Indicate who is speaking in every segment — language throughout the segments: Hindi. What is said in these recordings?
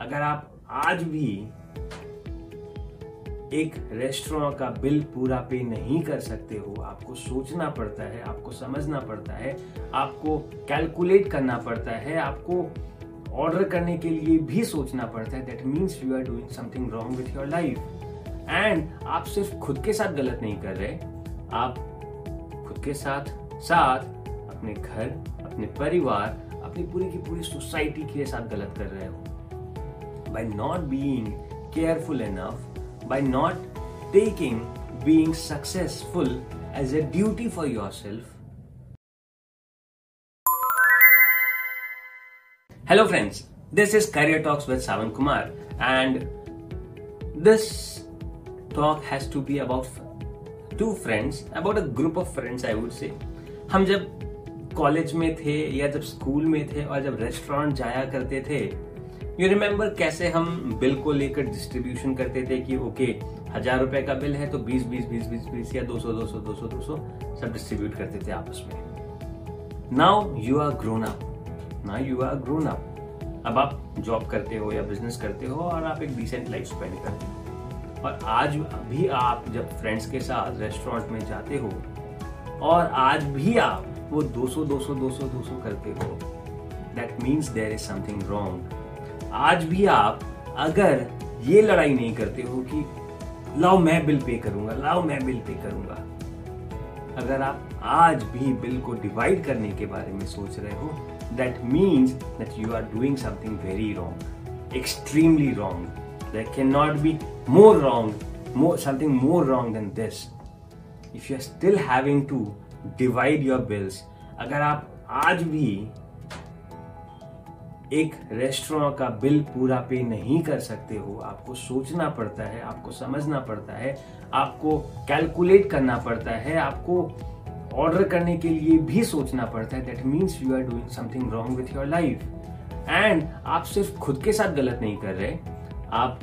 Speaker 1: अगर आप आज भी एक रेस्टोरेंट का बिल पूरा पे नहीं कर सकते हो, आपको सोचना पड़ता है, आपको समझना पड़ता है, आपको कैलकुलेट करना पड़ता है, आपको ऑर्डर करने के लिए भी सोचना पड़ता है that means you are doing something wrong with your life and आप सिर्फ़ खुद के साथ गलत नहीं कर रहे, आप खुद के साथ साथ अपने घर, अपने परिवार, अपनी पूरी की पूरी सोसाइटी के साथ गलत कर रहे हो। By not being careful enough by not taking being successful as a duty for yourself. Hello, friends. This is Career Talks with Savan Kumar, and this talk has to be about two friends, about a group of friends, I would say. हम जब कॉलेज में थे या जब स्कूल में थे और जब रेस्टोरेंट जाया करते थे यू रिमेम्बर कैसे हम बिल को लेकर डिस्ट्रीब्यूशन करते थे कि ओके हज़ार रुपए का बिल है तो बीस बीस बीस बीस बीस या दो सौ दो सौ दो सौ दो सौ सब डिस्ट्रीब्यूट करते थे आपस में। Now you are grown up now you are grown up अब आप जॉब करते हो या बिज़नेस करते हो और आप एक डिसेंट लाइफ स्पेंड करते हो। और आज भी आप जब फ्रेंड्स के साथ रेस्टोरेंट में जाते हो और आज भी आप वो 200 200 200 200 करते हो that means there is something wrong आज भी आप अगर ये लड़ाई नहीं करते हो कि लाओ मैं बिल पे करूँगा, लाओ मैं बिल पे करूँगा। अगर आप आज भी बिल को डिवाइड करने के बारे में सोच रहे हो that means that you are doing something very wrong extremely wrong that can not be more wrong more something more wrong than this if you are still having to divide your bills अगर आप आज भी एक रेस्टोरेंट का बिल पूरा पे नहीं कर सकते हो, आपको सोचना पड़ता है, आपको समझना पड़ता है, आपको कैलकुलेट करना पड़ता है, आपको ऑर्डर करने के लिए भी सोचना पड़ता है। That means you are doing something wrong with your life and आप सिर्फ़ खुद के साथ गलत नहीं कर रहे, आप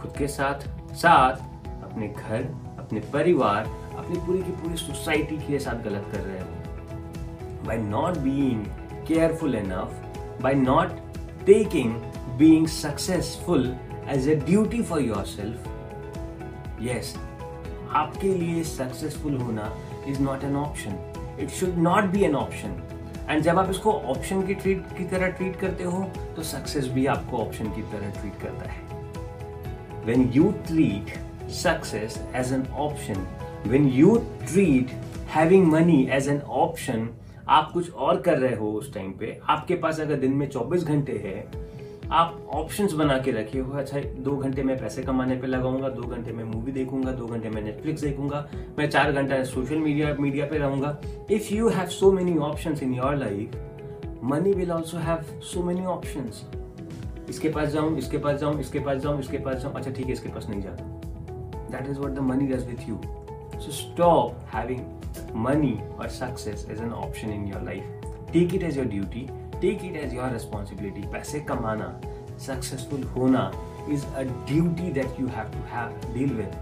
Speaker 1: खुद के साथ साथ अपने घर, अपने परिवार, अपनी पूरी की पूरी सोसाइटी के साथ गलत कर रहे हो। By not being careful enough by not taking being successful as a duty for yourself. Yes, आपके लिए सक्सेसफुल होना is not an option it should not be an option and जब आप इसको ऑप्शन की ट्रीट की तरह ट्रीट करते हो तो सक्सेस भी आपको ऑप्शन की तरह ट्रीट करता है when you treat success as an option when you treat having money as an option आप कुछ और कर रहे हो उस टाइम पे, आपके पास अगर दिन में 24 घंटे है, आप ऑप्शंस बना के रखे हो अच्छा दो घंटे में पैसे कमाने पे लगाऊँगा, दो घंटे में मूवी देखूँगा, दो घंटे में नेटफ्लिक्स देखूँगा, मैं चार घंटा सोशल मीडिया मीडिया पे रहूँगा। If you have so many options in your life money will also have so many options इसके पास जाऊँ, इसके पास जाऊँ, इसके पास जाऊँ, इसके पास जाऊँ अच्छा ठीक है, इसके पास नहीं जाता। That is what the money does with you so stop having money or success is an option in your life. Take it as your duty, take it as your responsibility. पैसे कमाना, successful होना is a duty that you have to have deal with.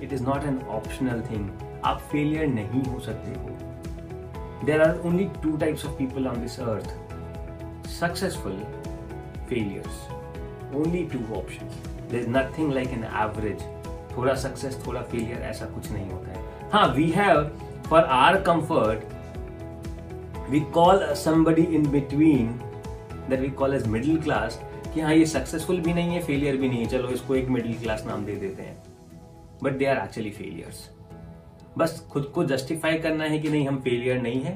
Speaker 1: It is not an optional thing. आप failure नहीं हो सकते हो. There are only two types of people on this earth. Successful failures. Only two options. There is nothing like an average. थोड़ा सक्सेस थोड़ा फेलियर ऐसा कुछ नहीं होता है हाँ we have for our comfort, we call somebody in between that we call as middle class कि हाँ ये सक्सेसफुल भी नहीं है फेलियर भी नहीं है चलो इसको एक मिडिल क्लास नाम दे देते हैं but they are actually failures बस खुद को जस्टिफाई करना है कि नहीं हम फेलियर नहीं है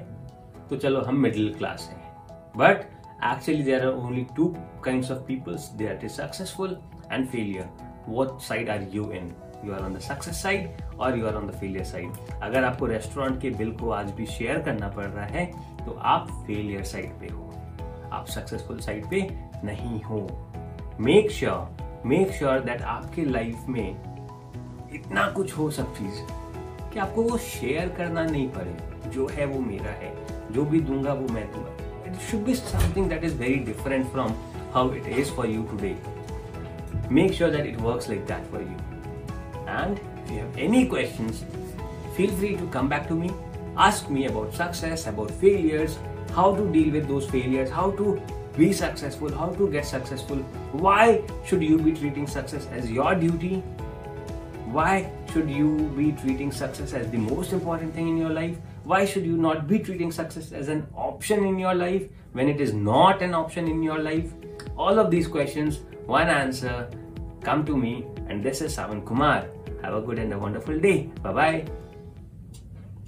Speaker 1: तो चलो हम मिडिल क्लास हैं but actually there are only two kinds of people that is successful and failure what side are you in you are on the success side और you are on the failure side अगर आपको रेस्टोरेंट के बिल को आज भी शेयर करना पड़ रहा है तो आप फेलियर साइड पे हो। आप सक्सेसफुल साइड पे नहीं हो। Make sure make sure that आपके लाइफ में इतना कुछ हो सब चीज़ कि आपको वो शेयर करना नहीं पड़े। जो है वो मेरा है। जो भी दूँगा वो मैं दूँगा। It should be something that is very different from how it is for you today make sure that it work like that for you And if you have any questions, feel free to come back to me. Ask me about success, about failures, how to deal with those failures, how to be successful, how to get successful. Why should you be treating success as your duty? Why should you be treating success as the most important thing in your life? Why should you not be treating success as an option in your life when it is not an option in your life? All of these questions, one answer, come to me, and this is Savan Kumar. Have a good and a wonderful day. Bye bye.